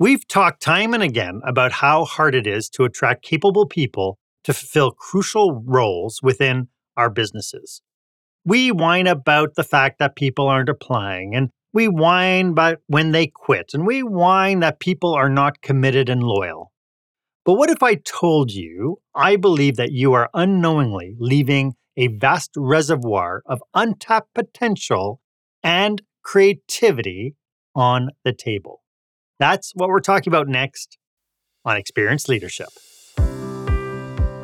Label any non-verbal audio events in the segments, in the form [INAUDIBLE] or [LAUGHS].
We've talked time and again about how hard it is to attract capable people to fulfill crucial roles within our businesses. We whine about the fact that people aren't applying, and we whine about when they quit, and we whine that people are not committed and loyal. But what if I told you I believe that you are unknowingly leaving a vast reservoir of untapped potential and creativity on the table? That's what we're talking about next on Experience Leadership.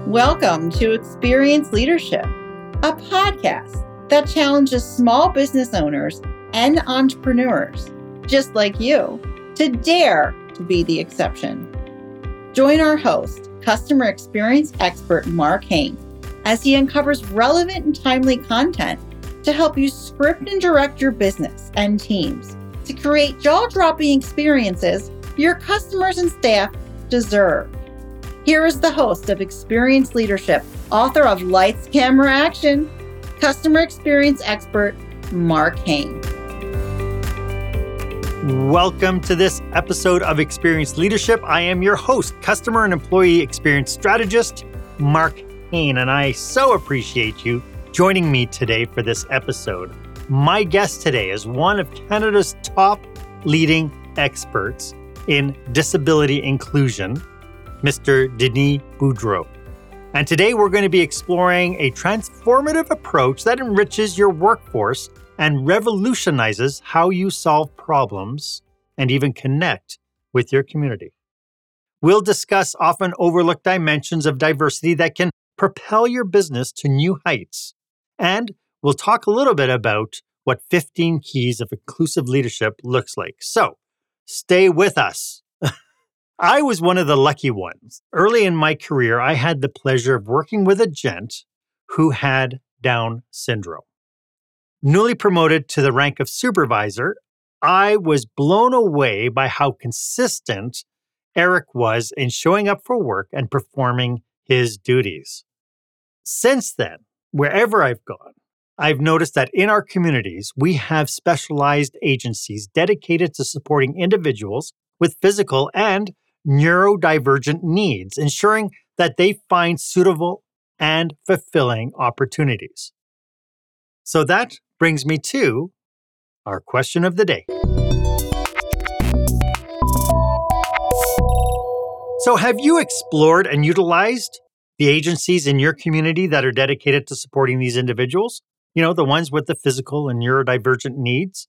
Welcome to Experience Leadership, a podcast that challenges small business owners and entrepreneurs, just like you, to dare to be the exception. Join our host, customer experience expert Marc Haine, as he uncovers relevant and timely content to help you script and direct your business and teams to create jaw dropping experiences your customers and staff deserve. Here is the host of Experience Leadership, author of Lights, Camera, Action, customer experience expert, Marc Haine. Welcome to this episode of Experience Leadership. I am your host, customer and employee experience strategist, Marc Haine, and I so appreciate you joining me today for this episode. My guest today is one of Canada's top leading experts in disability inclusion Mr. Denis Boudreau. And today we're going to be exploring a transformative approach that enriches your workforce and revolutionizes how you solve problems and even connect with your community. We'll discuss often overlooked dimensions of diversity that can propel your business to new heights. And we'll talk a little bit about what 15 keys of inclusive leadership looks like. So stay with us [LAUGHS] I was one of the lucky ones. Early in my career, I had the pleasure of working with a gent who had Down syndrome. Newly promoted to the rank of supervisor, I was blown away by how consistent Eric was in showing up for work and performing his duties. Since then, wherever I've gone, I've noticed that in our communities, we have specialized agencies dedicated to supporting individuals with physical and neurodivergent needs, ensuring that they find suitable and fulfilling opportunities. So that brings me to our question of the day. So, have you explored and utilized the agencies in your community that are dedicated to supporting these individuals? You know, the ones with the physical and neurodivergent needs?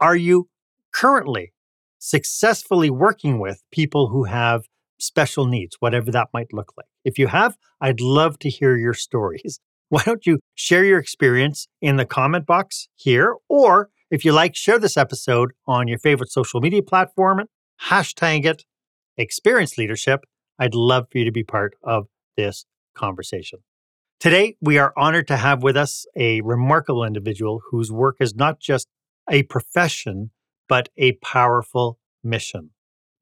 Are you currently successfully working with people who have special needs, whatever that might look like. If you have, I'd love to hear your stories. [LAUGHS] Why don't you share your experience in the comment box here? Or if you like, share this episode on your favorite social media platform, hashtag it experience leadership. I'd love for you to be part of this conversation. Today, we are honored to have with us a remarkable individual whose work is not just a profession, but a powerful mission.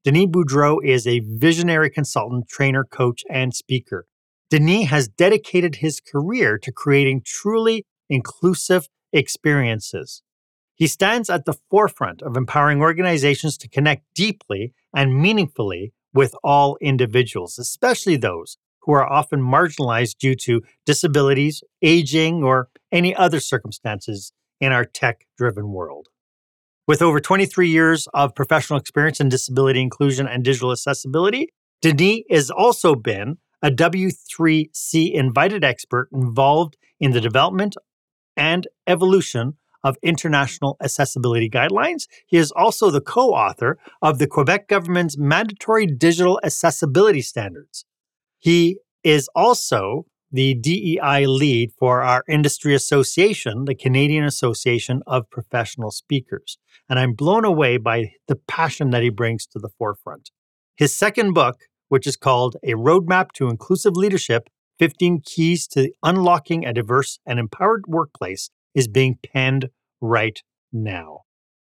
Denis Boudreau is a visionary consultant, trainer, coach, and speaker. Denis has dedicated his career to creating truly inclusive experiences. He stands at the forefront of empowering organizations to connect deeply and meaningfully with all individuals, especially those who are often marginalized due to disabilities, aging, or any other circumstances in our tech driven world. With over 23 years of professional experience in disability inclusion and digital accessibility, Denis has also been a W3C invited expert involved in the development and evolution of international accessibility guidelines. He is also the co author of the Quebec government's mandatory digital accessibility standards. He is also the DEI lead for our industry association, the Canadian Association of Professional Speakers. And I'm blown away by the passion that he brings to the forefront. His second book, which is called A Roadmap to Inclusive Leadership 15 Keys to Unlocking a Diverse and Empowered Workplace, is being penned right now.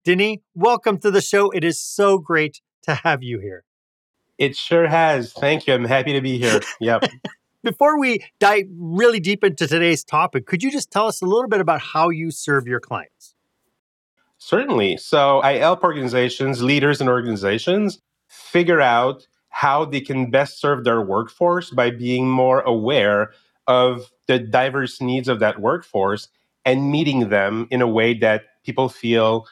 Denis, welcome to the show. It is so great to have you here. It sure has. Thank you. I'm happy to be here. Yep. [LAUGHS] Before we dive really deep into today's topic, could you just tell us a little bit about how you serve your clients? Certainly. So I help organizations, leaders and organizations figure out how they can best serve their workforce by being more aware of the diverse needs of that workforce and meeting them in a way that people feel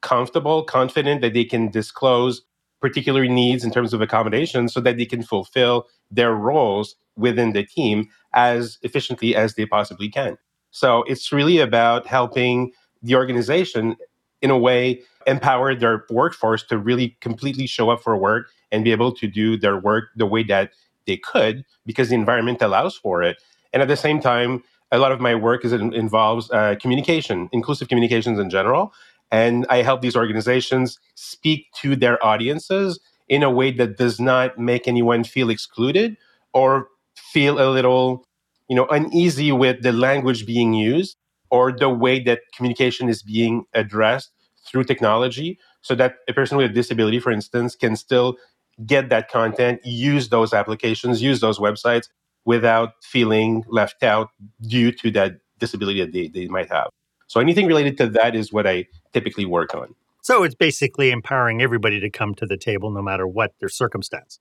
comfortable, confident that they can disclose particular needs in terms of accommodation so that they can fulfill their roles within the team as efficiently as they possibly can. So it's really about helping the organization in a way empower their workforce to really completely show up for work and be able to do their work the way that they could because the environment allows for it. And at the same time, a lot of my work is involves uh, communication, inclusive communications in general. And I help these organizations speak to their audiences in a way that does not make anyone feel excluded or feel a little, you know, uneasy with the language being used or the way that communication is being addressed through technology so that a person with a disability, for instance, can still get that content, use those applications, use those websites without feeling left out due to that disability that they, they might have. So anything related to that is what I typically work on. So it's basically empowering everybody to come to the table no matter what their circumstance.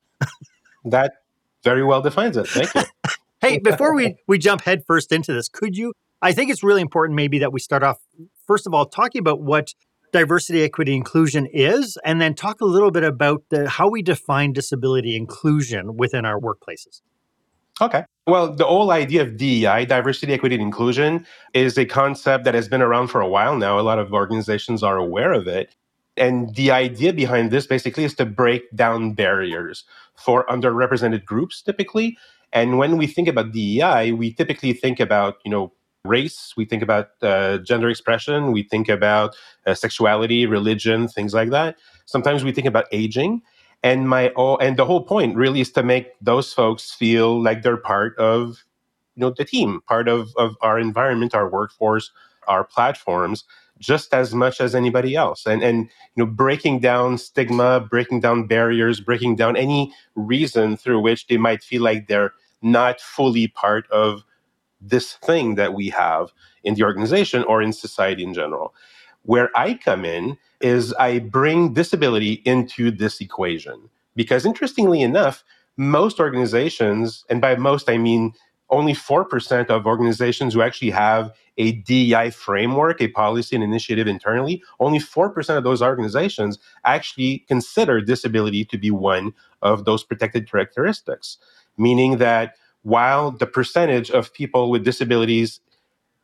that very well defines it. Thank you. [LAUGHS] hey, before we, we jump headfirst into this, could you? I think it's really important maybe that we start off, first of all, talking about what diversity, equity, inclusion is, and then talk a little bit about the, how we define disability inclusion within our workplaces. Okay. Well, the whole idea of DEI, diversity, equity, and inclusion, is a concept that has been around for a while now. A lot of organizations are aware of it. And the idea behind this basically is to break down barriers for underrepresented groups typically. And when we think about DEI, we typically think about, you know, race, we think about uh, gender expression, we think about uh, sexuality, religion, things like that. Sometimes we think about aging and my oh, and the whole point really is to make those folks feel like they're part of you know the team part of of our environment our workforce our platforms just as much as anybody else. And and you know breaking down stigma breaking down barriers breaking down any reason through which they might feel like they're not fully part of this thing that we have in the organization or in society in general where i come in is I bring disability into this equation. Because interestingly enough, most organizations, and by most I mean only 4% of organizations who actually have a DEI framework, a policy and initiative internally, only 4% of those organizations actually consider disability to be one of those protected characteristics. Meaning that while the percentage of people with disabilities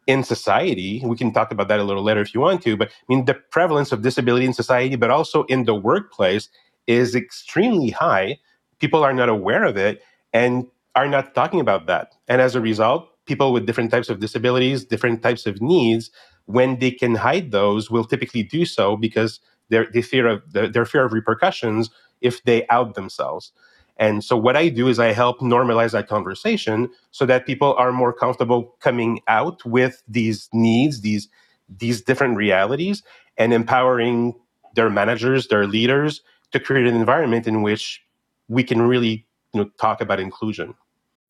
in society, we can talk about that a little later if you want to, but I mean, the prevalence of disability in society, but also in the workplace, is extremely high. People are not aware of it and are not talking about that. And as a result, people with different types of disabilities, different types of needs, when they can hide those, will typically do so because their, they fear of their fear of repercussions if they out themselves. And so what I do is I help normalize that conversation so that people are more comfortable coming out with these needs, these these different realities and empowering their managers, their leaders to create an environment in which we can really you know talk about inclusion.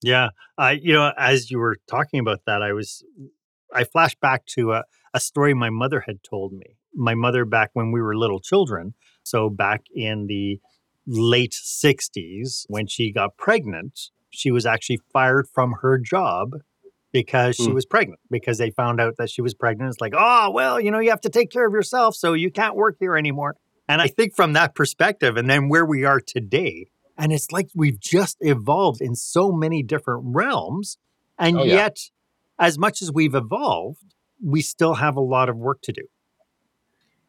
Yeah, I you know as you were talking about that I was I flashed back to a, a story my mother had told me. My mother back when we were little children, so back in the late 60s when she got pregnant she was actually fired from her job because she mm. was pregnant because they found out that she was pregnant it's like oh well you know you have to take care of yourself so you can't work here anymore and i think from that perspective and then where we are today and it's like we've just evolved in so many different realms and oh, yeah. yet as much as we've evolved we still have a lot of work to do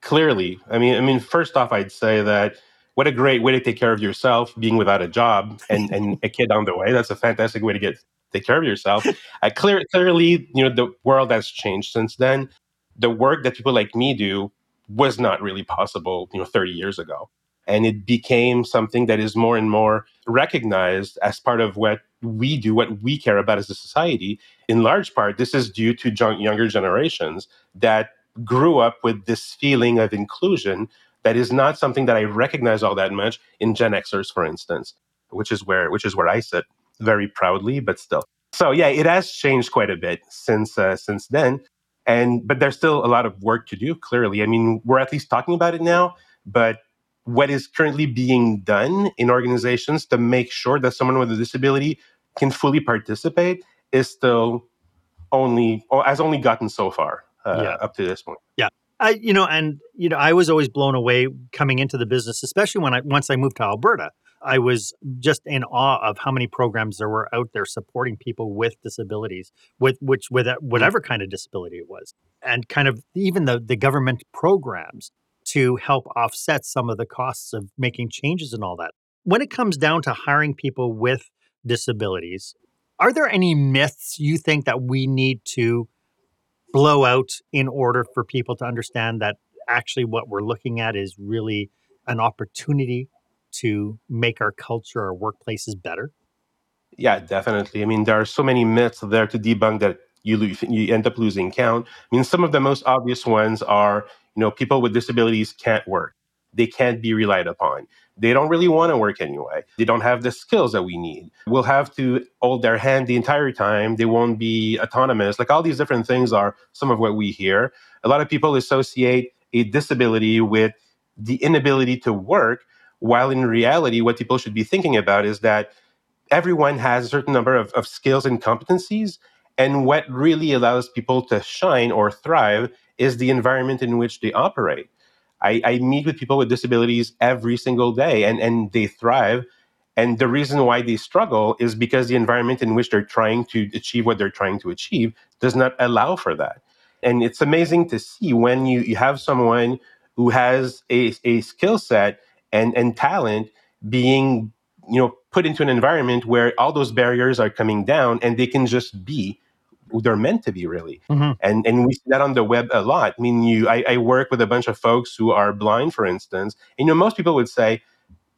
clearly i mean i mean first off i'd say that what a great way to take care of yourself being without a job and, and [LAUGHS] a kid on the way. That's a fantastic way to get take care of yourself. [LAUGHS] I clear, clearly you know the world has changed since then. The work that people like me do was not really possible you know 30 years ago. And it became something that is more and more recognized as part of what we do what we care about as a society. In large part this is due to younger generations that grew up with this feeling of inclusion that is not something that I recognize all that much in Gen Xers, for instance, which is where which is where I sit very proudly, but still. So yeah, it has changed quite a bit since uh, since then, and but there's still a lot of work to do. Clearly, I mean, we're at least talking about it now, but what is currently being done in organizations to make sure that someone with a disability can fully participate is still only or has only gotten so far uh, Yeah. up to this point. I, you know, and you know, I was always blown away coming into the business, especially when I once I moved to Alberta. I was just in awe of how many programs there were out there supporting people with disabilities, with which with whatever kind of disability it was, and kind of even the the government programs to help offset some of the costs of making changes and all that. When it comes down to hiring people with disabilities, are there any myths you think that we need to blow out in order for people to understand that actually what we're looking at is really an opportunity to make our culture, our workplaces better? Yeah, definitely. I mean, there are so many myths there to debunk that you lo- you end up losing count. I mean, some of the most obvious ones are, you know, people with disabilities can't work. They can't be relied upon. They don't really want to work anyway. They don't have the skills that we need. We'll have to hold their hand the entire time. They won't be autonomous. Like all these different things are some of what we hear. A lot of people associate a disability with the inability to work, while in reality, what people should be thinking about is that everyone has a certain number of, of skills and competencies. And what really allows people to shine or thrive is the environment in which they operate. I, I meet with people with disabilities every single day and, and they thrive. And the reason why they struggle is because the environment in which they're trying to achieve what they're trying to achieve does not allow for that. And it's amazing to see when you, you have someone who has a, a skill set and, and talent being you know put into an environment where all those barriers are coming down and they can just be they're meant to be really. Mhm. and and we see that on the web a lot. I mean you I, I work with a bunch of folks who are blind for instance and you know most people would say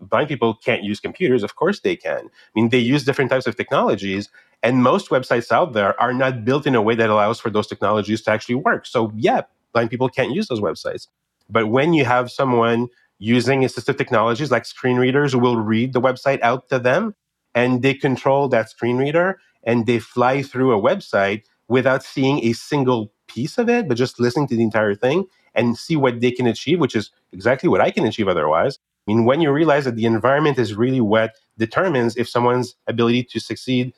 blind people can't use computers. Of course they can. I mean they use different types of technologies and most websites out there are not built in a way that allows for those technologies to actually work. So yeah blind people can't use those websites. But when you have someone using assistive technologies like screen readers who will read the website out to them and they control that screen reader and they fly through a website without seeing a single piece of it, but just listening to the entire thing and see what they can achieve, which is exactly what I can achieve otherwise. I mean, when you realize that the environment is really what determines if someone's ability to succeed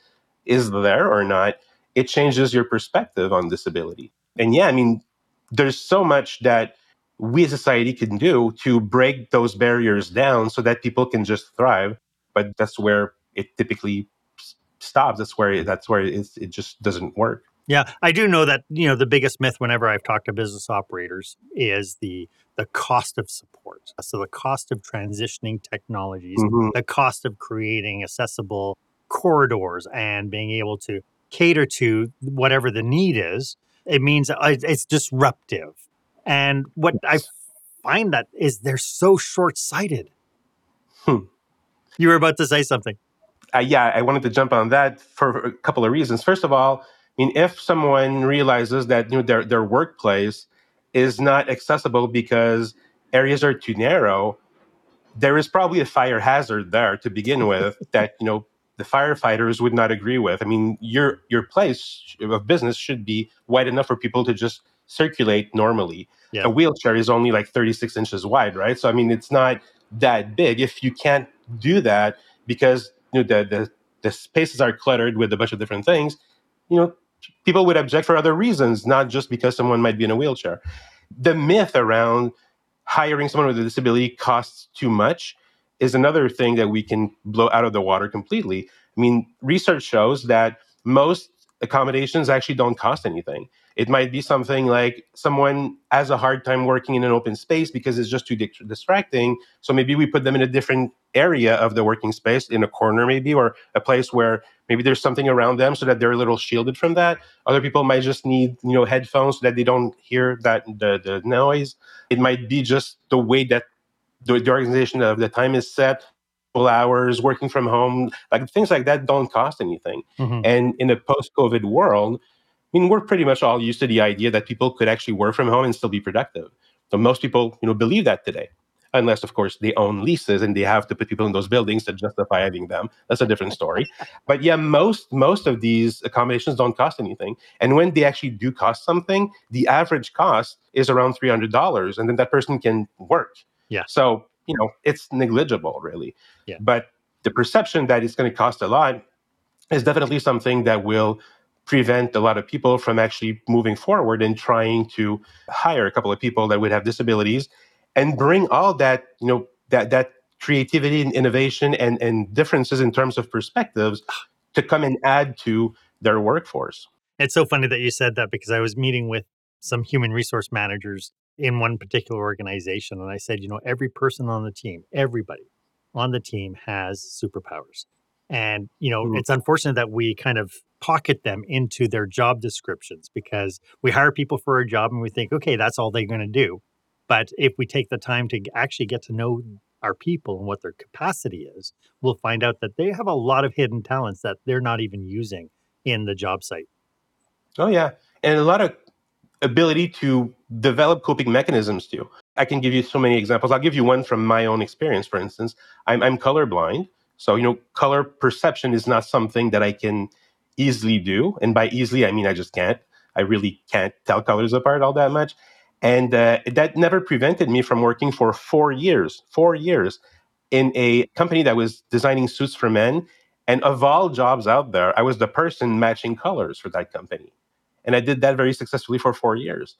is there or not, it changes your perspective on disability. And yeah, I mean, there's so much that we as a society can do to break those barriers down so that people can just thrive. But that's where it typically stops. That's where that's where it's, it just doesn't work. Yeah, I do know that you know the biggest myth whenever I've talked to business operators is the the cost of support. So the cost of transitioning technologies, Mhm. the cost of creating accessible corridors and being able to cater to whatever the need is. It means it's disruptive. And what I find that is they're so short-sighted. Hmm. You were about to say something. Uh, yeah, I wanted to jump on that for a couple of reasons. First of all, I mean, if someone realizes that you know their their workplace is not accessible because areas are too narrow, there is probably a fire hazard there to begin [LAUGHS] with that you know the firefighters would not agree with. I mean, your your place of business should be wide enough for people to just circulate normally. Yeah. A wheelchair is only like 36 inches wide, right? So I mean, it's not that big. If you can't do that because you know the the, the spaces are cluttered with a bunch of different things, you know, people would object for other reasons, not just because someone might be in a wheelchair. The myth around hiring someone with a disability costs too much is another thing that we can blow out of the water completely. I mean, research shows that most accommodations actually don't cost anything. It might be something like someone has a hard time working in an open space because it's just too dic- distracting. So maybe we put them in a different area of the working space, in a corner maybe, or a place where maybe there's something around them so that they're a little shielded from that. Other people might just need, you know, headphones so that they don't hear that the, the noise. It might be just the way that the, the organization of the time is set, full hours, working from home, like things like that don't cost anything. Mhm. And in a post-COVID world, I mean, we're pretty much all used to the idea that people could actually work from home and still be productive. So most people, you know, believe that today, unless of course they own leases and they have to put people in those buildings to justify having them. That's a different story. [LAUGHS] but yeah, most most of these accommodations don't cost anything, and when they actually do cost something, the average cost is around three hundred dollars, and then that person can work. Yeah. So you know, it's negligible really. Yeah. But the perception that it's going to cost a lot is definitely something that will prevent a lot of people from actually moving forward and trying to hire a couple of people that would have disabilities and bring all that, you know, that that creativity and innovation and, and differences in terms of perspectives to come and add to their workforce. It's so funny that you said that because I was meeting with some human resource managers in one particular organization. And I said, you know, every person on the team, everybody on the team has superpowers. And, you know, mm. it's unfortunate that we kind of pocket them into their job descriptions because we hire people for a job and we think, okay, that's all they're going to do. But if we take the time to actually get to know our people and what their capacity is, we'll find out that they have a lot of hidden talents that they're not even using in the job site. Oh, yeah. And a lot of ability to develop coping mechanisms too. I can give you so many examples. I'll give you one from my own experience, for instance. I'm, I'm colorblind. So, you know, color perception is not something that I can easily do. And by easily, I mean I just can't. I really can't tell colors apart all that much. And uh, that never prevented me from working for four years, four years in a company that was designing suits for men. And of all jobs out there, I was the person matching colors for that company. And I did that very successfully for four years.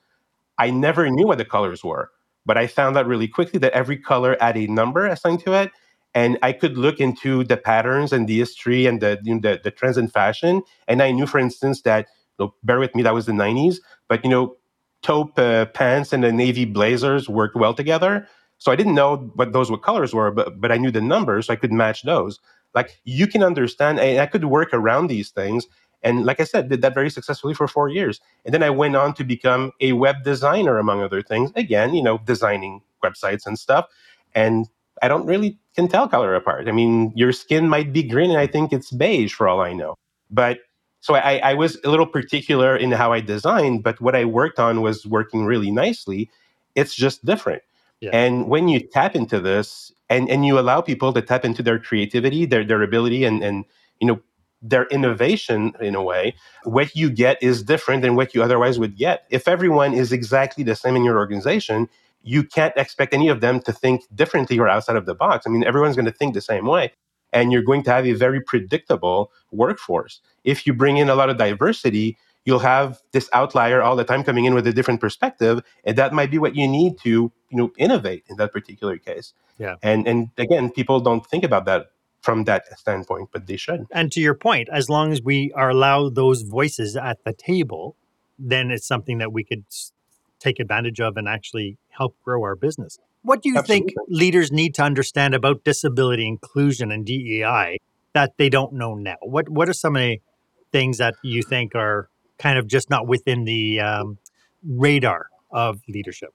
I never knew what the colors were, but I found out really quickly that every color had a number assigned to it. And I could look into the patterns and the history and the, you know, the, the trends in fashion. And I knew, for instance, that, you know, bear with me, that was the 90s, but, you know, taupe uh, pants and the navy blazers worked well together. So I didn't know what those what colors were, but but I knew the numbers, so I could match those. Like you can understand, and I could work around these things. And like I said, did that very successfully for four years. And then I went on to become a web designer, among other things. Again, you know, designing websites and stuff. And I don't really can tell color apart. I mean, your skin might be green and I think it's beige for all I know. But so I, I was a little particular in how I designed, but what I worked on was working really nicely. It's just different. Yeah. And when you tap into this and, and you allow people to tap into their creativity, their, their ability and, and you know, their innovation in a way, what you get is different than what you otherwise would get. If everyone is exactly the same in your organization, you can't expect any of them to think differently or outside of the box. I mean, everyone's going to think the same way and you're going to have a very predictable workforce. If you bring in a lot of diversity, you'll have this outlier all the time coming in with a different perspective, and that might be what you need to, you know, innovate in that particular case. Yeah. And and again, people don't think about that from that standpoint, but they should. And to your point, as long as we are allowed those voices at the table, then it's something that we could take advantage of and actually help grow our business. What do you Absolutely. think leaders need to understand about disability inclusion and DEI that they don't know now? What What are some of the things that you think are kind of just not within the um, radar of leadership?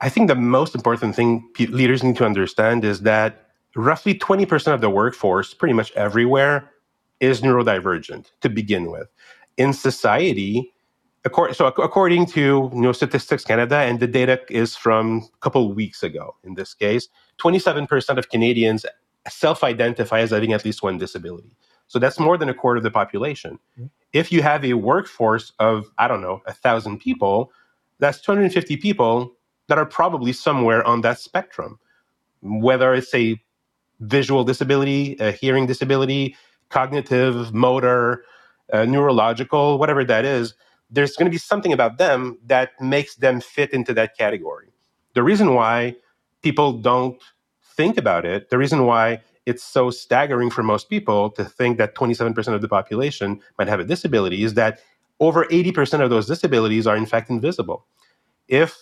I think the most important thing leaders need to understand is that roughly 20% of the workforce, pretty much everywhere, is neurodivergent to begin with. In society, so according to you know, Statistics Canada, and the data is from a couple of weeks ago in this case, 27% of Canadians self-identify as having at least one disability. So that's more than a quarter of the population. Mm-hmm. If you have a workforce of, I don't know, a thousand people, that's 250 people that are probably somewhere on that spectrum, whether it's a visual disability, a hearing disability, cognitive, motor, uh, neurological, whatever that is there's going to be something about them that makes them fit into that category. The reason why people don't think about it, the reason why it's so staggering for most people to think that 27% of the population might have a disability is that over 80% of those disabilities are in fact invisible. If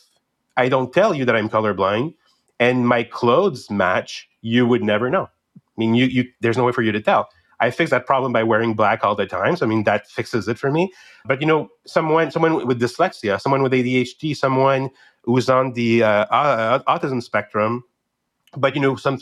I don't tell you that I'm colorblind and my clothes match, you would never know. I mean, you, you, there's no way for you to tell. I fix that problem by wearing black all the time. So I mean that fixes it for me. But you know, someone someone with dyslexia, someone with ADHD, someone who's on the uh, uh, autism spectrum, but you know, some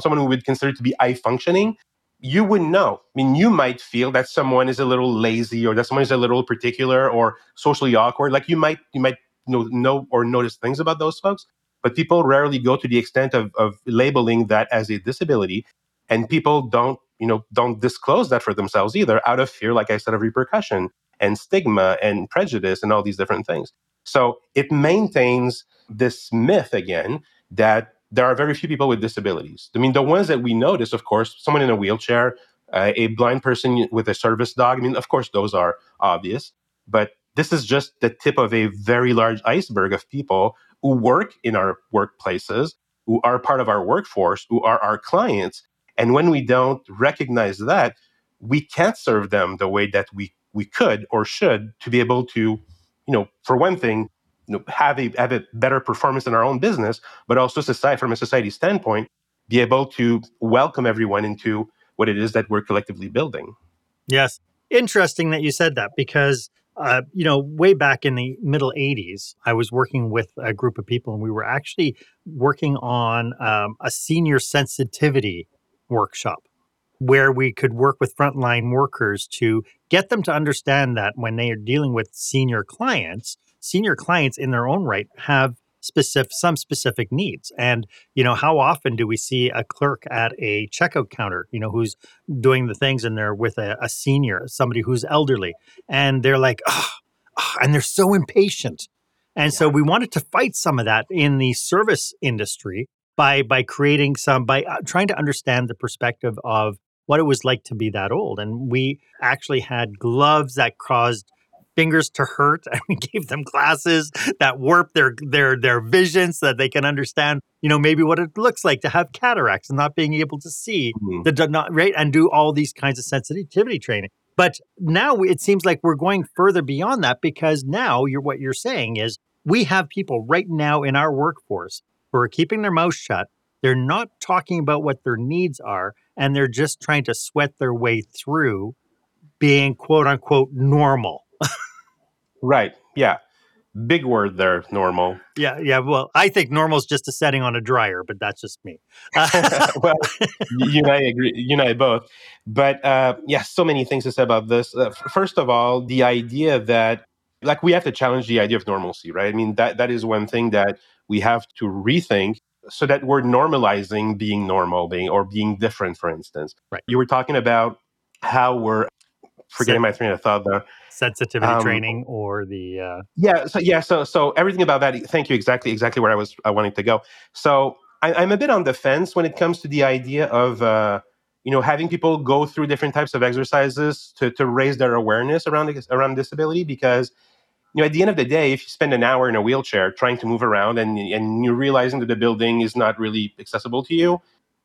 someone who would consider to be high functioning, you wouldn't know. I mean, you might feel that someone is a little lazy or that someone is a little particular or socially awkward. Like you might you might know know or notice things about those folks, but people rarely go to the extent of, of labeling that as a disability. And people don't you know, don't disclose that for themselves either out of fear, like I said, of repercussion and stigma and prejudice and all these different things. So it maintains this myth again that there are very few people with disabilities. I mean, the ones that we notice, of course, someone in a wheelchair, uh, a blind person with a service dog. I mean, of course, those are obvious, but this is just the tip of a very large iceberg of people who work in our workplaces, who are part of our workforce, who are our clients. And when we don't recognize that, we can't serve them the way that we, we could or should to be able to, you know, for one thing, you know, have a have a better performance in our own business, but also society from a society standpoint, be able to welcome everyone into what it is that we're collectively building. Yes. Interesting that you said that because uh, you know, way back in the middle 80s, I was working with a group of people and we were actually working on um, a senior sensitivity workshop where we could work with frontline workers to get them to understand that when they are dealing with senior clients, senior clients in their own right have specific some specific needs and you know how often do we see a clerk at a checkout counter you know who's doing the things and they're with a, a senior somebody who's elderly and they're like oh, oh, and they're so impatient and yeah. so we wanted to fight some of that in the service industry by by creating some by uh, trying to understand the perspective of what it was like to be that old and we actually had gloves that caused fingers to hurt [LAUGHS] and we gave them glasses that warp their their their vision so that they can understand you know maybe what it looks like to have cataracts and not being able to see mm-hmm. the not right and do all these kinds of sensitivity training but now it seems like we're going further beyond that because now you're what you're saying is we have people right now in our workforce who are keeping their mouth shut they're not talking about what their needs are and they're just trying to sweat their way through being quote unquote normal Right. Yeah. Big word there, normal. Yeah, yeah. Well, I think normal is just a setting on a dryer, but that's just me. [LAUGHS] well, [LAUGHS] you and I agree. You and I both. But uh, yeah, so many things to say about this. Uh, first of all, the idea that like we have to challenge the idea of normalcy, right? I mean that that is one thing that we have to rethink so that we're normalizing being normal, being or being different. For instance, right? You were talking about how we're forgetting my train of thought there sensitivity um, training or the uh... yeah so yeah so so everything about that thank you exactly exactly where i was I wanting to go so I, am a bit on the fence when it comes to the idea of uh, you know having people go through different types of exercises to, to raise their awareness around around disability because you know at the end of the day if you spend an hour in a wheelchair trying to move around and and you're realizing that the building is not really accessible to you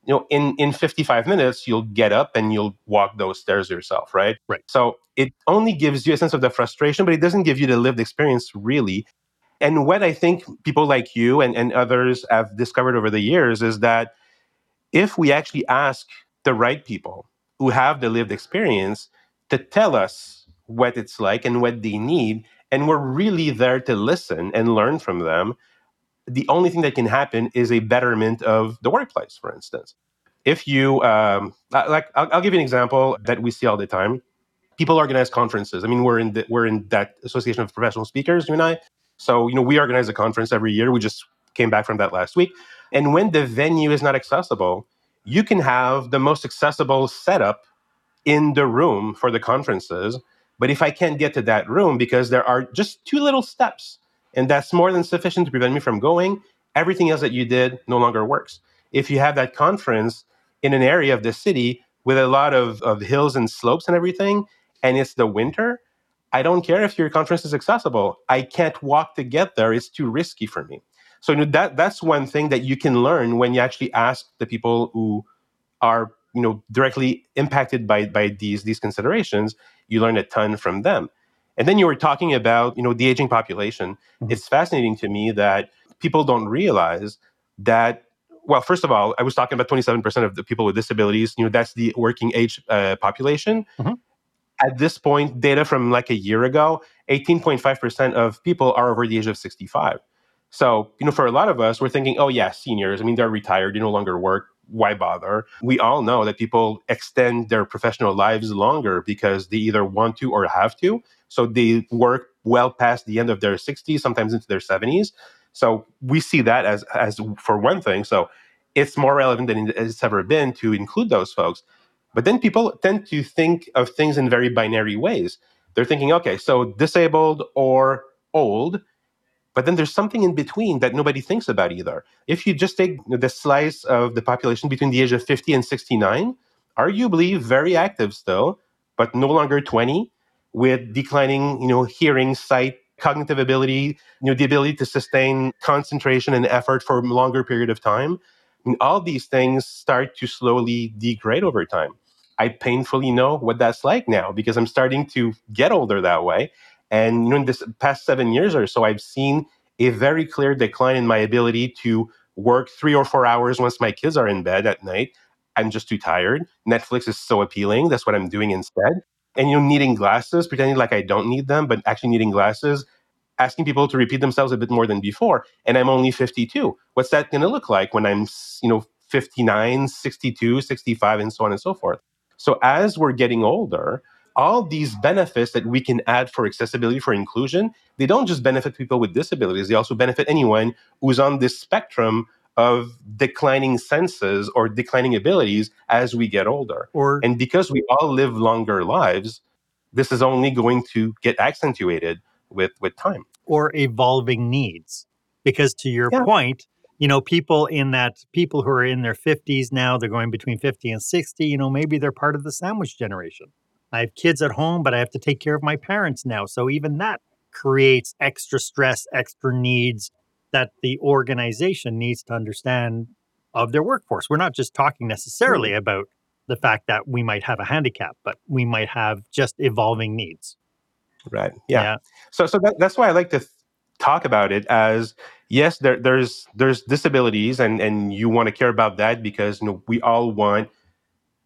you know in in 55 minutes you'll get up and you'll walk those stairs yourself right? Right. So it only gives you a sense of the frustration but it doesn't give you the lived experience really. And what i think people like you and, and others have discovered over the years is that if we actually ask the right people who have the lived experience to tell us what it's like and what they need and we're really there to listen and learn from them the only thing that can happen is a betterment of the workplace, for instance. If you, um, like, I'll, I'll give you an example that we see all the time. People organize conferences. I mean, we're in the, we're in that association of professional speakers, you and I. So, you know, we organize a conference every year. We just came back from that last week. And when the venue is not accessible, you can have the most accessible setup in the room for the conferences. But if I can't get to that room because there are just two little steps and that's more than sufficient to prevent me from going, everything else that you did no longer works. If you have that conference in an area of the city with a lot of, of hills and slopes and everything, and it's the winter, I don't care if your conference is accessible. I can't walk to get there. It's too risky for me. So that that's one thing that you can learn when you actually ask the people who are you know directly impacted by by these these considerations. You learn a ton from them. And then you were talking about, you know, the aging population. Mm-hmm. It's fascinating to me that people don't realize that well, first of all, I was talking about 27% of the people with disabilities. You know, that's the working age uh, population. Mm-hmm. At this point, data from like a year ago, 18.5% of people are over the age of 65. So, you know, for a lot of us, we're thinking, oh, yeah, seniors. I mean, they're retired, they no longer work. Why bother? We all know that people extend their professional lives longer because they either want to or have to. So they work well past the end of their 60s, sometimes into their 70s. So we see that as as for one thing. So it's more relevant than it's ever been to include those folks. But then people tend to think of things in very binary ways. They're thinking, okay, so disabled or old, But then there's something in between that nobody thinks about either. If you just take the slice of the population between the age of 50 and 69, arguably very active still, but no longer 20, with declining, you know, hearing, sight, cognitive ability, you know, the ability to sustain concentration and effort for a longer period of time. All these things start to slowly degrade over time. I painfully know what that's like now because I'm starting to get older that way. And you know, in this past seven years or so, I've seen a very clear decline in my ability to work three or four hours once my kids are in bed at night. I'm just too tired. Netflix is so appealing. That's what I'm doing instead. And you know, needing glasses, pretending like I don't need them, but actually needing glasses, asking people to repeat themselves a bit more than before. And I'm only 52. What's that going to look like when I'm, you know, 59, 62, 65, and so on and so forth? So as we're getting older, all these benefits that we can add for accessibility for inclusion, they don't just benefit people with disabilities, they also benefit anyone who's on this spectrum of declining senses or declining abilities as we get older. Or, and because we all live longer lives, this is only going to get accentuated with with time or evolving needs because to your yeah. point you know, people in that people who are in their 50s now, they're going between 50 and 60, you know, maybe they're part of the sandwich generation. I have kids at home, but I have to take care of my parents now. So even that creates extra stress, extra needs that the organization needs to understand of their workforce. We're not just talking necessarily about the fact that we might have a handicap, but we might have just evolving needs. Right. Yeah. yeah. So, so that, that's why I like to th- talk about it as yes, there, there's there's disabilities, and and you want to care about that because you know we all want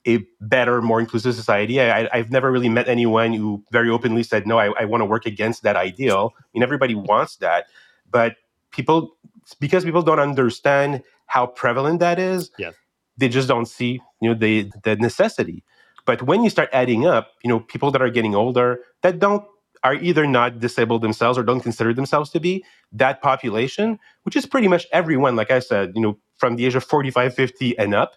a better, more inclusive society. I, have never really met anyone who very openly said, "No, I, I want to work against that ideal." I mean, everybody wants that, but people because people don't understand how prevalent that is. Yes. They just don't see, you know, the the necessity. But when you start adding up, you know, people that are getting older that don't are either not disabled themselves or don't consider themselves to be that population which is pretty much everyone like i said you know from the age of 45 50 and up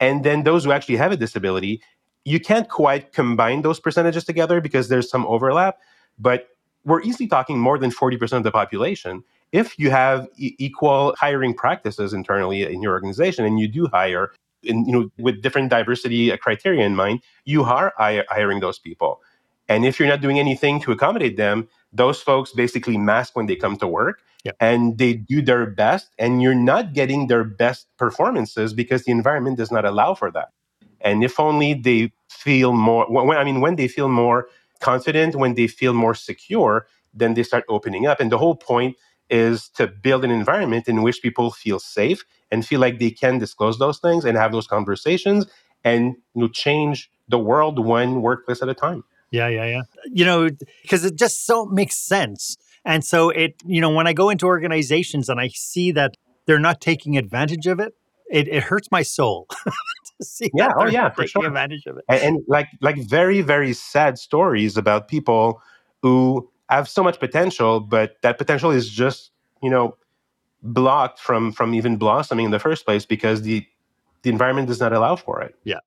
and then those who actually have a disability you can't quite combine those percentages together because there's some overlap but we're easily talking more than 40% of the population. If you have e- equal hiring practices internally in your organization and you do hire in, you know with different diversity criteria in mind you are hiring those people. And if you're not doing anything to accommodate them, those folks basically mask when they come to work and they do their best, and you're not getting their best performances because the environment does not allow for that. And if only they feel more, when, I mean, when they feel more confident, when they feel more secure, then they start opening up. And the whole point is to build an environment in which people feel safe and feel like they can disclose those things and have those conversations and you know, change the world one workplace at a time. Yeah, yeah, yeah. You know, because it just so makes sense. And so it, you know, when I go into organizations and I see that they're not taking advantage of it, it, it hurts my soul [LAUGHS] to see yeah, oh yeah, for sure. advantage of it. And, and like like very very sad stories about people who have so much potential, but that potential is just you know blocked from from even blossoming in the first place because the the environment does not allow for it. Yeah.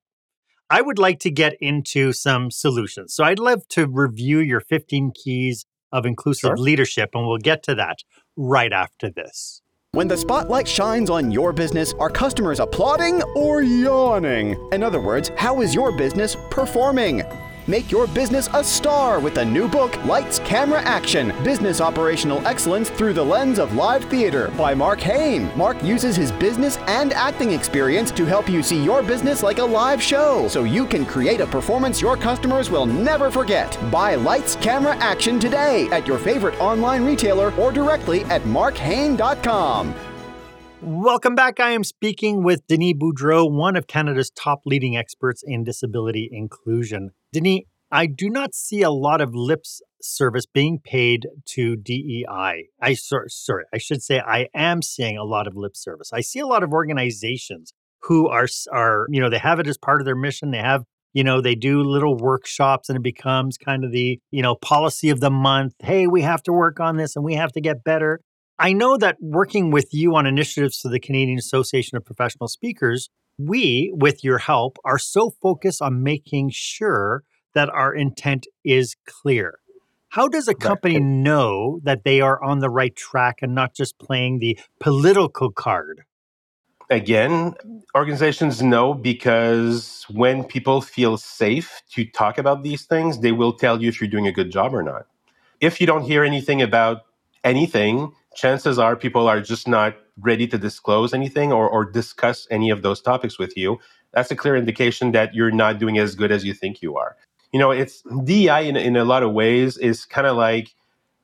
I would like to get into some solutions. So I'd love to review your 15 keys of inclusive sure. leadership, and we'll get to that right after this. When the spotlight shines on your business, are customers applauding or yawning? In other words, how is your business performing? Make your business a star with the new book, Lights, Camera, Action Business Operational Excellence Through the Lens of Live Theater by Marc Haine. Mark uses his business and acting experience to help you see your business like a live show so you can create a performance your customers will never forget. Buy Lights, Camera, Action today at your favorite online retailer or directly at marchaine.com. Welcome back. I am speaking with Denis Boudreau, one of Canada's top leading experts in disability inclusion. Denis, I do not see a lot of lip service being paid to DEI. I sorry, sorry, I should say I am seeing a lot of lip service. I see a lot of organizations who are are you know they have it as part of their mission. They have you know they do little workshops and it becomes kind of the you know policy of the month. Hey, we have to work on this and we have to get better. I know that working with you on initiatives for the Canadian Association of Professional Speakers, we, with your help, are so focused on making sure that our intent is clear. How does a company know that they are on the right track and not just playing the political card? Again, organizations know because when people feel safe to talk about these things, they will tell you if you're doing a good job or not. If you don't hear anything about anything, chances are people are just not ready to disclose anything or, or discuss any of those topics with you. That's a clear indication that you're not doing as good as you think you are. You know, it's DEI in, in a lot of ways is kind of like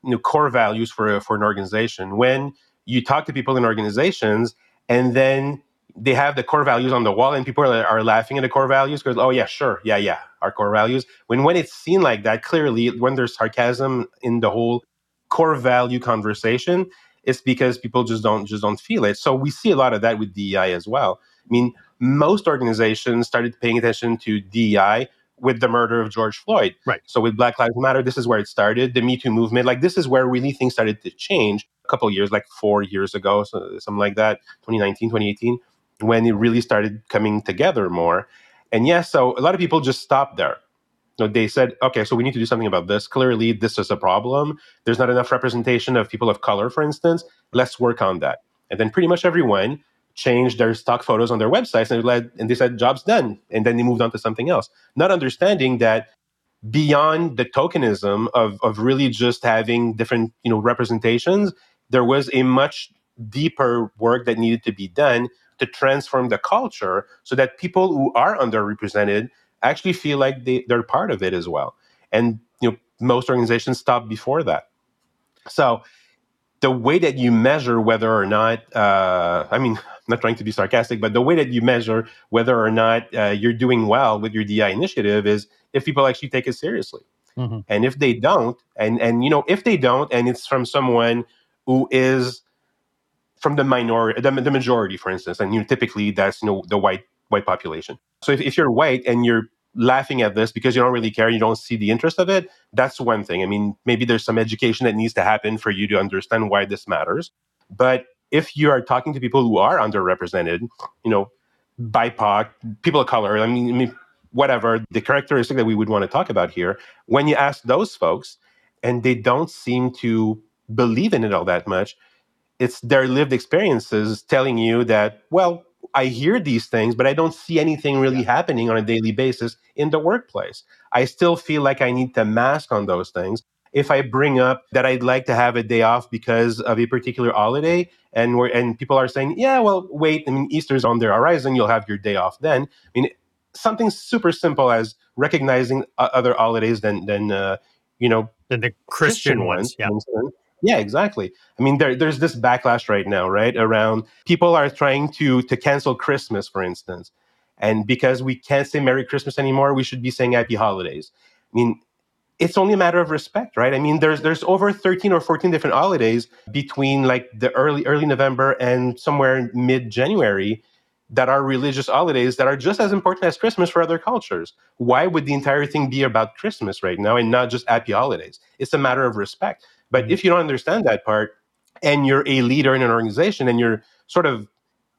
you know core values for for an organization. When you talk to people in organizations and then they have the core values on the wall and people are, are laughing at the core values because oh yeah sure yeah yeah our core values when when it's seen like that clearly when there's sarcasm in the whole core value conversation it's because people just don't just don't feel it so we see a lot of that with dei as well i mean most organizations started paying attention to dei with the murder of George Floyd. Right. So with Black Lives Matter, this is where it started. The Me Too movement, like this is where really things started to change a couple years, like four years ago, so something like that, 2019, 2018, when it really started coming together more. And yes, yeah, so a lot of people just stopped there. Know, they said, okay, so we need to do something about this. Clearly, this is a problem. There's not enough representation of people of color, for instance. Let's work on that. And then pretty much everyone changed their stock photos on their websites and, led, and they said jobs done and then they moved on to something else not understanding that beyond the tokenism of, of really just having different you know representations there was a much deeper work that needed to be done to transform the culture so that people who are underrepresented actually feel like they, they're part of it as well and you know most organizations stop before that so the way that you measure whether or not, uh, I mean, [LAUGHS] I'm not trying to be sarcastic, but the way that you measure whether or not uh, you're doing well with your DEI initiative is if people actually take it seriously. Mm-hmm. And if they don't, and and you know, if they don't, and it's from someone who is from the minority, the, the majority, for instance, and you know, typically that's you know the white white population. So if, if you're white and you're laughing at this because you don't really care, you don't see the interest of it, that's one thing. I mean, maybe there's some education that needs to happen for you to understand why this matters. But if you are talking to people who are underrepresented, you know, BIPOC, people of color, I mean, I mean whatever, the characteristic that we would want to talk about here, when you ask those folks and they don't seem to believe in it all that much, it's their lived experiences telling you that, well, I hear these things, but I don't see anything really happening on a daily basis in the workplace. I still feel like I need to mask on those things. If I bring up that I'd like to have a day off because of a particular holiday, and we're, and people are saying, "Yeah, well, wait. I mean, Easter's on the horizon. You'll have your day off then." I mean, something super simple as recognizing other holidays than than uh, you know than the Christian, Christian ones. ones yeah. Yeah, exactly. I mean, there, there's this backlash right now, right? Around people are trying to to cancel Christmas, for instance, and because we can't say Merry Christmas anymore, we should be saying Happy Holidays. I mean, it's only a matter of respect, right? I mean, there's there's over 13 or 14 different holidays between like the early early November and somewhere mid January that are religious holidays that are just as important as Christmas for other cultures. Why would the entire thing be about Christmas right now and not just happy holidays? It's a matter of respect. But mm-hmm. if you don't understand that part and you're a leader in an organization and you're sort of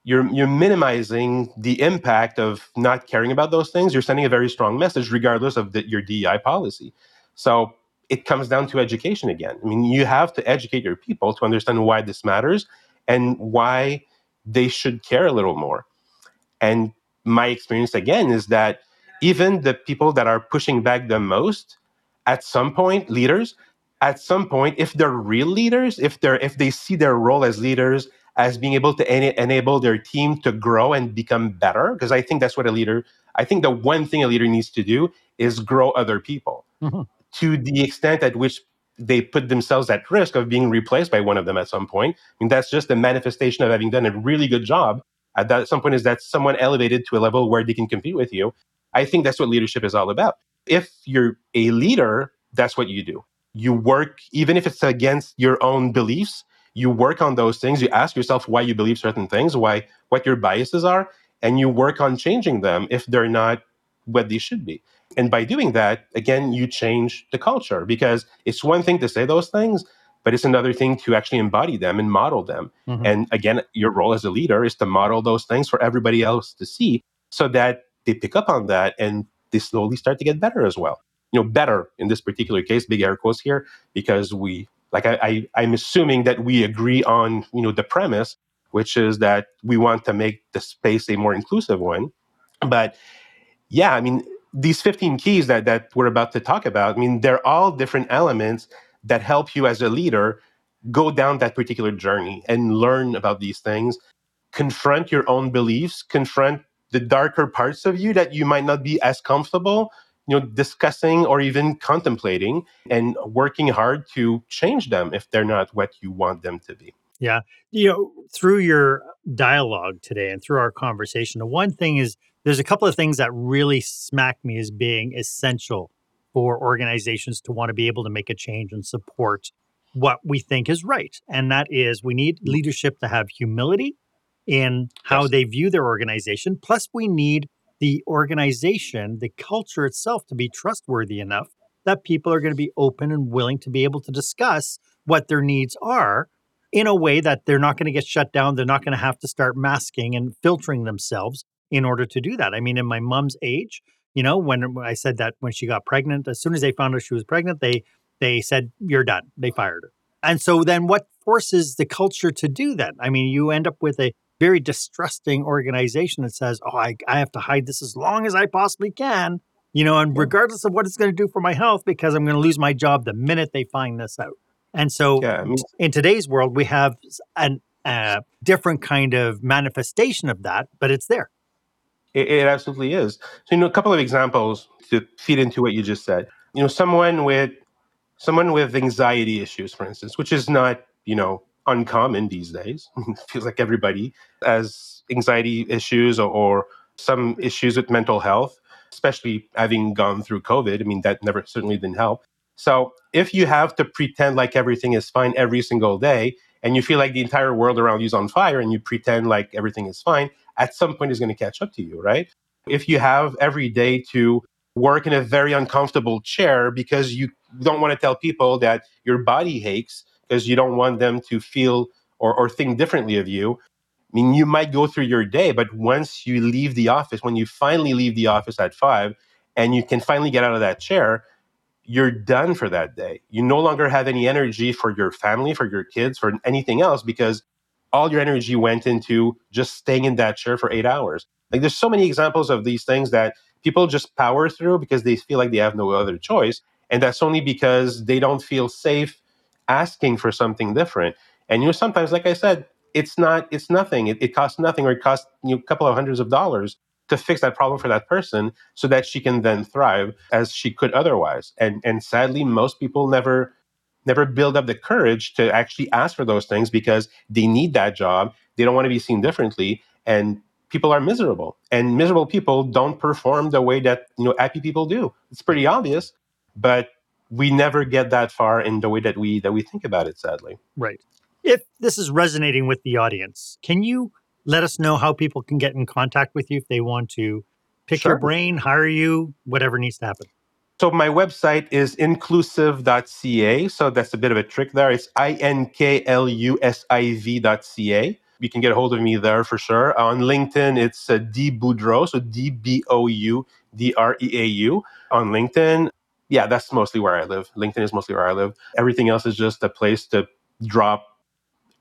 you're you're minimizing the impact of not caring about those things, you're sending a very strong message regardless of the, your DEI policy. So it comes down to education again. I mean, you have to educate your people to understand why this matters and why they should care a little more. And my experience again is that even the people that are pushing back the most, at some point, leaders, at some point, if they're real leaders, if they're if they see their role as leaders as being able to en- enable their team to grow and become better, because I think that's what a leader. I think the one thing a leader needs to do is grow other people mm-hmm. to the extent at which they put themselves at risk of being replaced by one of them at some point. I mean, that's just a manifestation of having done a really good job. At that at some point, is that someone elevated to a level where they can compete with you. I think that's what leadership is all about. If you're a leader, that's what you do you work even if it's against your own beliefs you work on those things. You ask yourself why you believe certain things why what your biases are and you work on changing them if they're not what they should be. And by doing that again you change the culture because it's one thing to say those things but it's another thing to actually embody them and model them. Mm-hmm. and again your role as a leader is to model those things for everybody else to see so that they pick up on that and they slowly start to get better as well you know better in this particular case big air quotes here because we like I, I i'm assuming that we agree on you know the premise which is that we want to make the space a more inclusive one. But yeah i mean these 15 keys that that we're about to talk about i mean they're all different elements that help you as a leader go down that particular journey and learn about these things confront your own beliefs confront the darker parts of you that you might not be as comfortable you know discussing or even contemplating and working hard to change them if they're not what you want them to be yeah you know through your dialogue today and through our conversation the one thing is there's a couple of things that really smack me as being essential for organizations to want to be able to make a change and support what we think is right and that is we need leadership to have humility in how yes. they view their organization plus we need the organization, the culture itself to be trustworthy enough that people are going to be open and willing to be able to discuss what their needs are in a way that they're not going to get shut down. They're not going to have to start masking and filtering themselves in order to do that. I mean, in my mom's age, you know, when I said that when she got pregnant, as soon as they found out she was pregnant, they they said, You're done. They fired her. And so then what forces the culture to do that? I mean, you end up with a very distrusting organization that says, "Oh, I, I have to hide this as long as I possibly can," you know, and regardless of what it's going to do for my health, because I'm going to lose my job the minute they find this out. And so, yeah, I mean, in today's world, we have a uh, different kind of manifestation of that, but it's there. It, it absolutely is. So, you know, a couple of examples to feed into what you just said. You know, someone with someone with anxiety issues, for instance, which is not, you know, uncommon these days. [LAUGHS] feels like everybody has anxiety issues or, or some issues with mental health, especially having gone through COVID. I mean, that never certainly didn't help. So if you have to pretend like everything is fine every single day and you feel like the entire world around you is on fire and you pretend like everything is fine, at some point it's going to catch up to you, right? If you have every day to work in a very uncomfortable chair because you don't want to tell people that your body aches because you don't want them to feel or, or think differently of you. I mean, you might go through your day, but once you leave the office, when you finally leave the office at five and you can finally get out of that chair, you're done for that day. You no longer have any energy for your family, for your kids, for anything else because all your energy went into just staying in that chair for eight hours. Like there's so many examples of these things that people just power through because they feel like they have no other choice. And that's only because they don't feel safe asking for something different. And you know, sometimes, like I said, it's not, it's nothing. It, it costs nothing, or it costs you know, a couple of hundreds of dollars to fix that problem for that person, so that she can then thrive as she could otherwise. And and sadly, most people never never build up the courage to actually ask for those things because they need that job. They don't want to be seen differently, and people are miserable. And miserable people don't perform the way that you know happy people do. It's pretty obvious, but we never get that far in the way that we that we think about it sadly. Right. If this is resonating with the audience can you let us know how people can get in contact with you if they want to pick sure. your brain hire you whatever needs to happen? So my website is inklusiv.ca so that's a bit of a trick there. It's i-n-k-l-u-s-i-v.ca you can get a hold of me there for sure. On linkedin it's uh, d boudreau so d-b-o-u-d-r-e-a-u on linkedin yeah, that's mostly where I live. LinkedIn is mostly where I live. Everything else is just a place to drop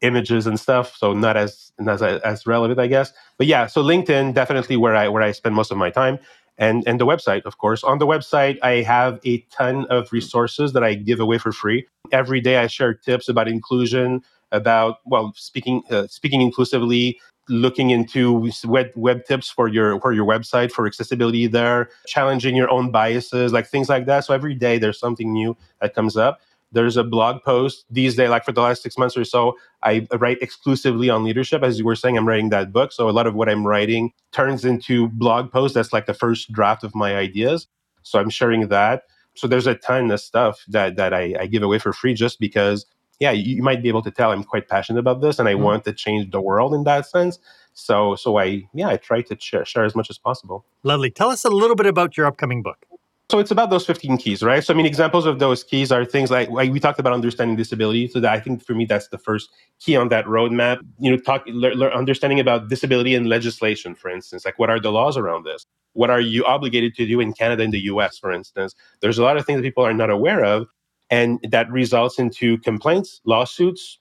images and stuff, so not as not as as relevant, I guess. But yeah, so LinkedIn definitely where I where I spend most of my time, and and the website, of course. On the website, I have a ton of resources that I give away for free. Every day, I share tips about inclusion, about well, speaking uh, speaking inclusively, looking into web, web tips for your for your website for accessibility there challenging your own biases like things like that. So every day there's something new that comes up. There's a blog post these days like for the last six months or so i write exclusively on leadership. As you were saying i'm writing that book. So a lot of what i'm writing turns into blog posts. That's like the first draft of my ideas. So i'm sharing that. So there's a ton of stuff that that I, I give away for free just because yeah, you, you, might be able to tell I'm quite passionate about this and I mm-hmm. want to change the world in that sense. So, so I, yeah, I try to share, share as much as possible. Lovely. Tell us a little bit about your upcoming book. So it's about those 15 keys, right? So I mean, examples of those keys are things like, like we talked about understanding disability. So that I think for me, that's the first key on that roadmap. You know, talk le- le- understanding about disability and legislation, for instance, like what are the laws around this? What are you obligated to do in Canada and the US, for instance? There's a lot of things that people are not aware of, and that results into complaints, lawsuits,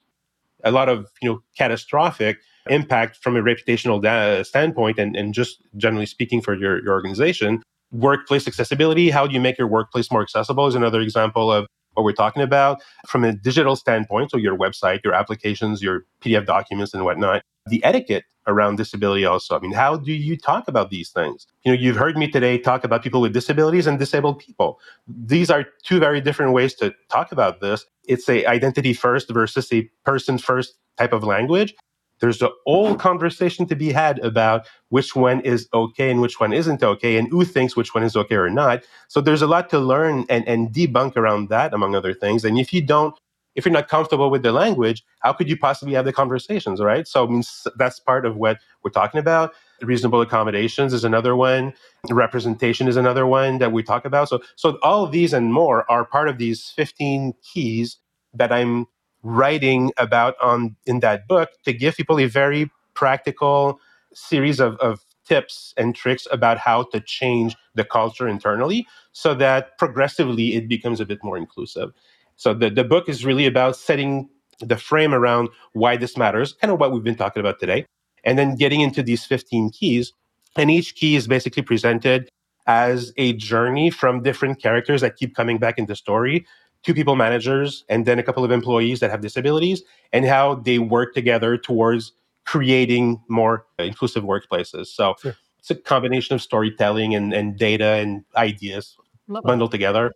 a lot of you know catastrophic impact from a reputational da- standpoint, and, and just generally speaking for your, your organization workplace accessibility. How do you make your workplace more accessible is another example of what we're talking about from a digital standpoint. So your website, your applications, your PDF documents and whatnot. The etiquette around disability also. I mean, how do you talk about these things? You know, you've heard me today talk about people with disabilities and disabled people. These are two very different ways to talk about this. It's a identity first versus a person first type of language. There's a whole conversation to be had about which one is okay and which one isn't okay, and who thinks which one is okay or not. So there's a lot to learn and, and debunk around that, among other things. And if you don't, if you're not comfortable with the language, how could you possibly have the conversations, right? So I mean, that's part of what we're talking about. Reasonable accommodations is another one. Representation is another one that we talk about. So, so all of these and more are part of these 15 keys that I'm writing about on in that book to give people a very practical series of, of tips and tricks about how to change the culture internally so that progressively it becomes a bit more inclusive. So the, the book is really about setting the frame around why this matters, kind of what we've been talking about today, and then getting into these 15 keys. And each key is basically presented as a journey from different characters that keep coming back in the story two people managers and then a couple of employees that have disabilities and how they work together towards creating more inclusive workplaces. So sure. it's a combination of storytelling and, and data and ideas Love bundled that. together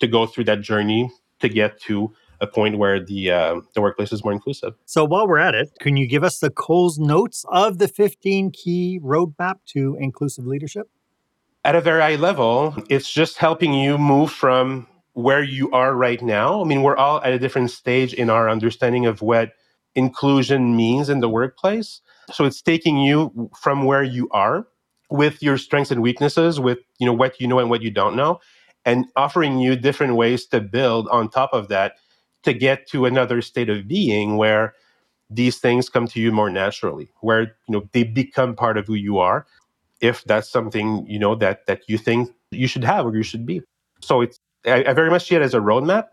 to go through that journey to get to a point where the uh, the workplace is more inclusive. So while we're at it, can you give us the Coles notes of the 15 key roadmap to inclusive leadership? At a very high level, it's just helping you move from where you are right now. I mean, we're all at a different stage in our understanding of what inclusion means in the workplace. So it's taking you from where you are with your strengths and weaknesses, with you know what you know and what you don't know, and offering you different ways to build on top of that to get to another state of being where these things come to you more naturally, where you know they become part of who you are, if that's something you know that that you think you should have or you should be. So it's I, I very much see it as a roadmap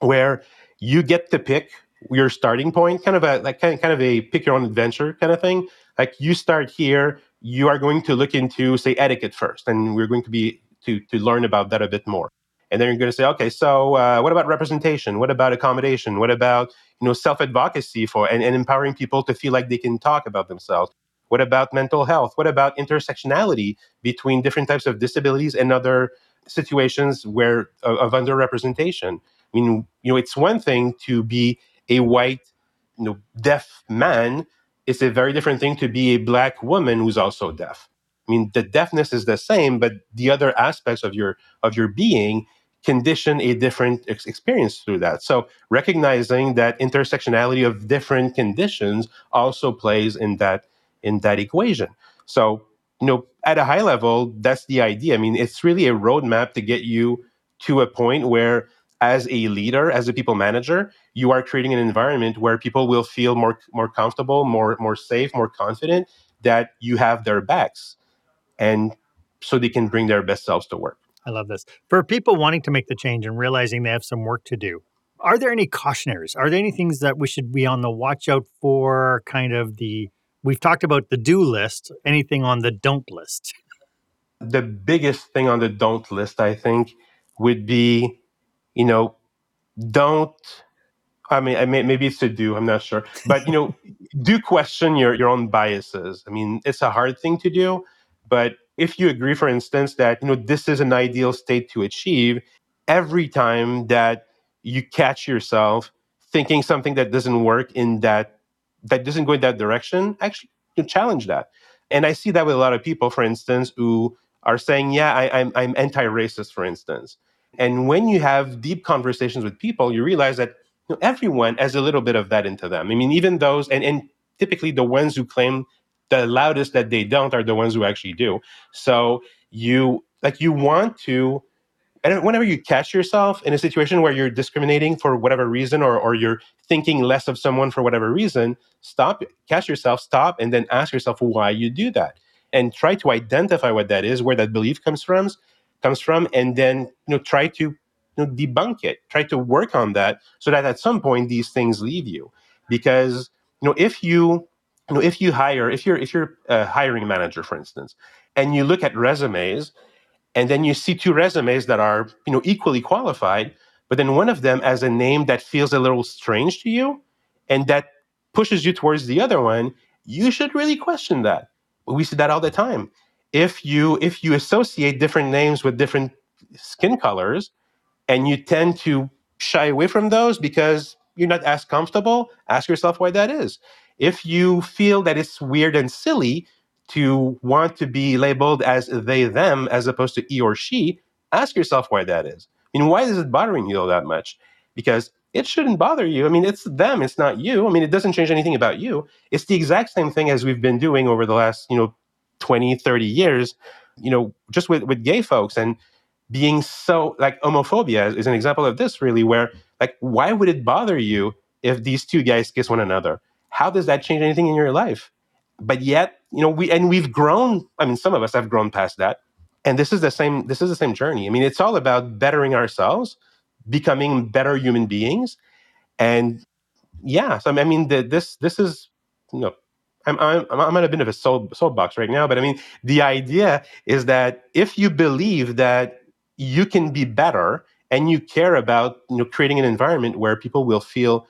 where you get to pick your starting point, kind of a like kind of, kind of a pick your own adventure kind of thing. Like you start here, you are going to look into say etiquette first, and we're going to be to to learn about that a bit more. And then you're going to say, okay, so uh, what about representation? What about accommodation? What about you know self advocacy for and, and empowering people to feel like they can talk about themselves? What about mental health? What about intersectionality between different types of disabilities and other situations where of, of underrepresentation. I mean, you know, it's one thing to be a white, you know, deaf man. It's a very different thing to be a black woman who's also deaf. I mean, the deafness is the same, but the other aspects of your of your being condition a different ex- experience through that. So recognizing that intersectionality of different conditions also plays in that in that equation. So you know, at a high level, that's the idea. I mean, it's really a roadmap to get you to a point where, as a leader, as a people manager, you are creating an environment where people will feel more more comfortable, more more safe, more confident that you have their backs, and so they can bring their best selves to work. I love this. For people wanting to make the change and realizing they have some work to do, are there any cautionaries? Are there any things that we should be on the watch out for? Kind of the We've talked about the do list. Anything on the don't list? The biggest thing on the don't list, I think, would be, you know, don't. I mean, I may, maybe it's to do. I'm not sure, but you know, [LAUGHS] do question your your own biases. I mean, it's a hard thing to do, but if you agree, for instance, that you know this is an ideal state to achieve, every time that you catch yourself thinking something that doesn't work in that that doesn't go in that direction, actually to challenge that. And I see that with a lot of people, for instance, who are saying, yeah, I, am I'm, I'm anti-racist, for instance. And when you have deep conversations with people, you realize that you know, everyone has a little bit of that into them. I mean, even those, and, and typically the ones who claim the loudest that they don't are the ones who actually do. So you like you want to and whenever you catch yourself in a situation where you're discriminating for whatever reason or, or you're thinking less of someone for whatever reason, stop, catch yourself, stop, and then ask yourself why you do that. And try to identify what that is, where that belief comes from, comes from, and then you know try to you know, debunk it. Try to work on that so that at some point these things leave you. Because you know if you you know if you hire if you're if you're a hiring manager, for instance, and you look at resumes and then you see two resumes that are you know equally qualified but then one of them has a name that feels a little strange to you and that pushes you towards the other one you should really question that. We see that all the time. If you if you associate different names with different skin colors and you tend to shy away from those because you're not as comfortable ask yourself why that is. If you feel that it's weird and silly to want to be labeled as they, them, as opposed to he or she, ask yourself why that is. I mean, why is it bothering you all that much? Because it shouldn't bother you. I mean, it's them, it's not you. I mean, it doesn't change anything about you. It's the exact same thing as we've been doing over the last, you know, 20, 30 years, you know, just with, with gay folks and being so like homophobia is an example of this really, where like, why would it bother you if these two guys kiss one another? How does that change anything in your life? but yet you know we and we've grown i mean some of us have grown past that. And this is the same this is the same journey. I mean it's all about bettering ourselves becoming better human beings. And yeah so i mean the, this this is you know I'm, I'm, I'm at a bit of a soul, soapbox right now, but I mean, the idea is that if you believe that you can be better and you care about you know creating an environment where people will feel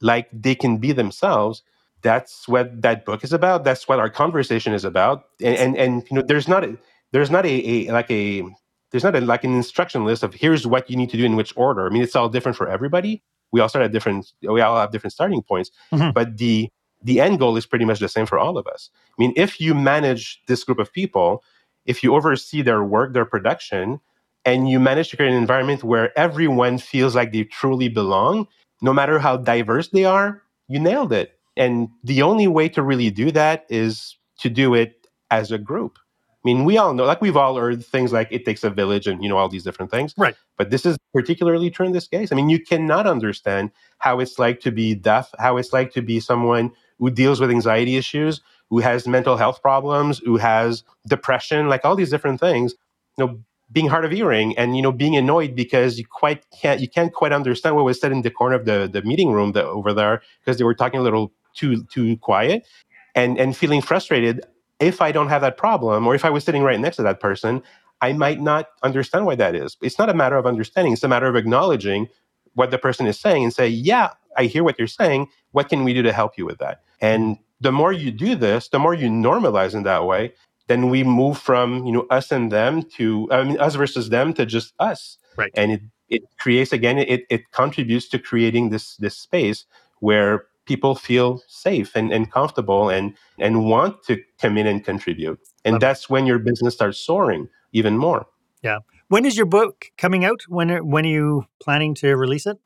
like they can be themselves, that's what that book is about. That's what our conversation is about. And and, and you know, there's not a, there's not a, a like a there's not a, like an instruction list of here's what you need to do in which order. I mean, it's all different for everybody. We all start at different. We all have different starting points, mm-hmm. but the the end goal is pretty much the same for all of us. I mean, if you manage this group of people, if you oversee their work, their production, and you manage to create an environment where everyone feels like they truly belong, no matter how diverse they are, you nailed it. And the only way to really do that is to do it as a group. I mean, we all know, like we've all heard things like it takes a village and, you know, all these different things. Right. But this is particularly true in this case. I mean, you cannot understand how it's like to be deaf, how it's like to be someone who deals with anxiety issues, who has mental health problems, who has depression, like all these different things. You know, being hard of hearing and you know being annoyed because you quite can't you can't quite understand what was said in the corner of the the meeting room that, over there because they were talking a little too too quiet and and feeling frustrated if i don't have that problem or if i was sitting right next to that person i might not understand why that is. It's not a matter of understanding it's a matter of acknowledging what the person is saying and say yeah i hear what you're saying. What can we do to help you with that? And the more you do this the more you normalize in that way then we move from you know us and them to i mean us versus them to just us. Right. And it it creates again it, it contributes to creating this this space where people feel safe and, and comfortable and and want to come in and contribute. And Love that's it. when your business starts soaring even more. Yeah. When is your book coming out? When when are you planning to release it?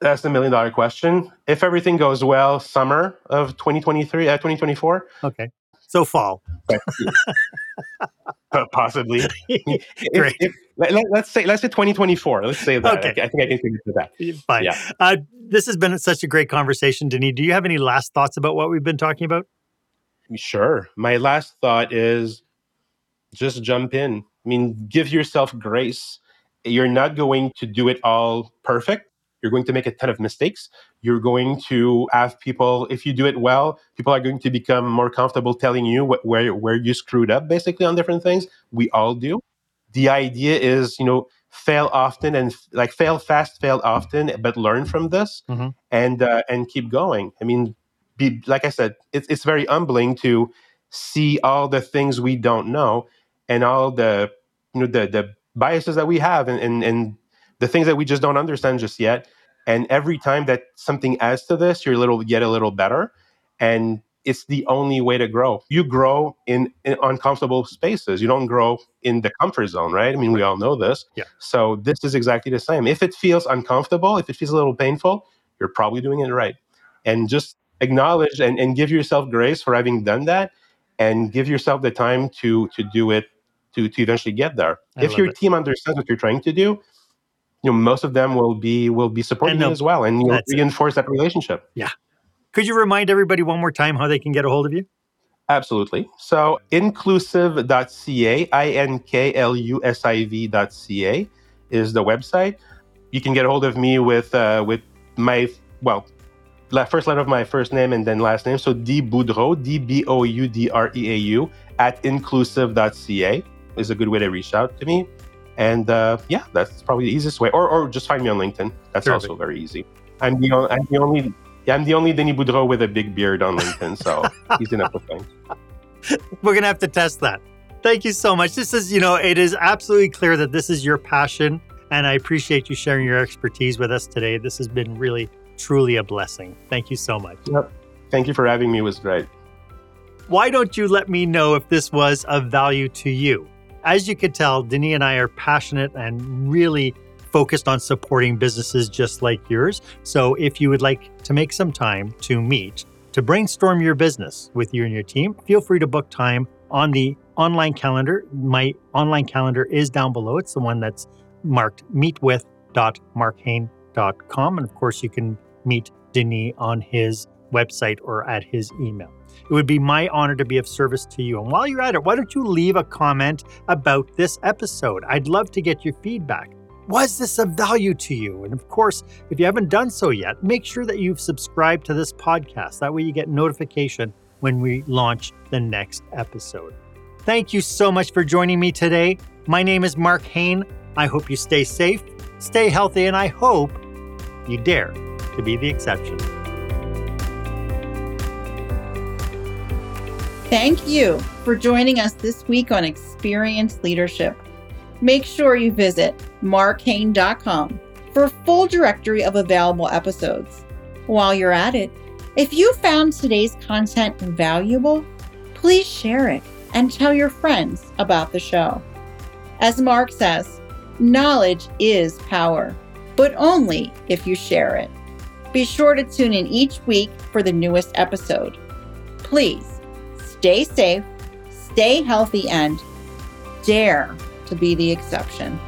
That's the million dollar question. If everything goes well summer of 2023 uh, 2024 okay. So fall [LAUGHS] possibly. [LAUGHS] If, [LAUGHS] if, let, us say let's say 2024 let's say that. Okay. I, I think i can commit to that fine. Yeah. Uh, this has been such a great conversation denis. Do you have any last thoughts about what we've been talking about? Sure. My last thought is just jump in. I mean give yourself grace. You're not going to do it all perfect you're going to make a ton of mistakes. You're going to have people, if you do it well, people are going to become more comfortable telling you what, where, where you screwed up basically on different things. We all do. The idea is, you know, fail often and like fail fast, fail often, but learn from this mm-hmm. and, uh, and keep going. I mean, be, like I said, it's, it's very humbling to see all the things we don't know and all the, you know, the, the biases that we have and, and, and the things that we just don't understand just yet. And every time that something adds to this, you're a little get a little better. And it's the only way to grow. You grow in, in, uncomfortable spaces. You don't grow in the comfort zone, right? I mean, we all know this. Yeah. So this is exactly the same. If it feels uncomfortable, if it feels a little painful, you're probably doing it right. And just acknowledge and, and give yourself grace for having done that and give yourself the time to to do it to to eventually get there. I if your it. team understands what you're trying to do, you know most of them will be will be supporting you as well, and you'll that's it. reinforce that relationship. Yeah. Could you remind everybody one more time how they can get a hold of you? Absolutely. So inklusiv.ca, I N K L U S I V.ca is the website. You can get a hold of me with uh, with my well, first letter of my first name and then last name. So D Boudreau, D B O U D R E A U at inklusiv.ca is a good way to reach out to me. And uh, yeah, that's probably the easiest way. Or, or just find me on LinkedIn. That's Terrific. also very easy. I'm the, I'm the only I'm the only Denis Boudreau with a big beard on LinkedIn, so [LAUGHS] he's enough to find. We're going to have to test that. Thank you so much. This is, you know, it is absolutely clear that this is your passion. And I appreciate you sharing your expertise with us today. This has been really, truly a blessing. Thank you so much. Yep. Thank you for having me. It was great. Why don't you let me know if this was of value to you? As you could tell, Denis and I are passionate and really focused on supporting businesses just like yours. So if you would like to make some time to meet, to brainstorm your business with you and your team, feel free to book time on the online calendar. My online calendar is down below. It's the one that's marked meetwith.marchaine.com. And of course, you can meet Denis on his website or at his email. It would be my honor to be of service to you. And while you're at it, why don't you leave a comment about this episode? I'd love to get your feedback. Was this of value to you? And of course, if you haven't done so yet, make sure that you've subscribed to this podcast. That way you get notification when we launch the next episode. Thank you so much for joining me today. My name is Marc Haine. I hope you stay safe, stay healthy, and I hope you dare to be the exception. Thank you for joining us this week on Experience Leadership. Make sure you visit marchaine.com for a full directory of available episodes. While you're at it, if you found today's content valuable, please share it and tell your friends about the show. As Marc says, knowledge is power, but only if you share it. Be sure to tune in each week for the newest episode. Please stay safe, stay healthy, and dare to be the exception.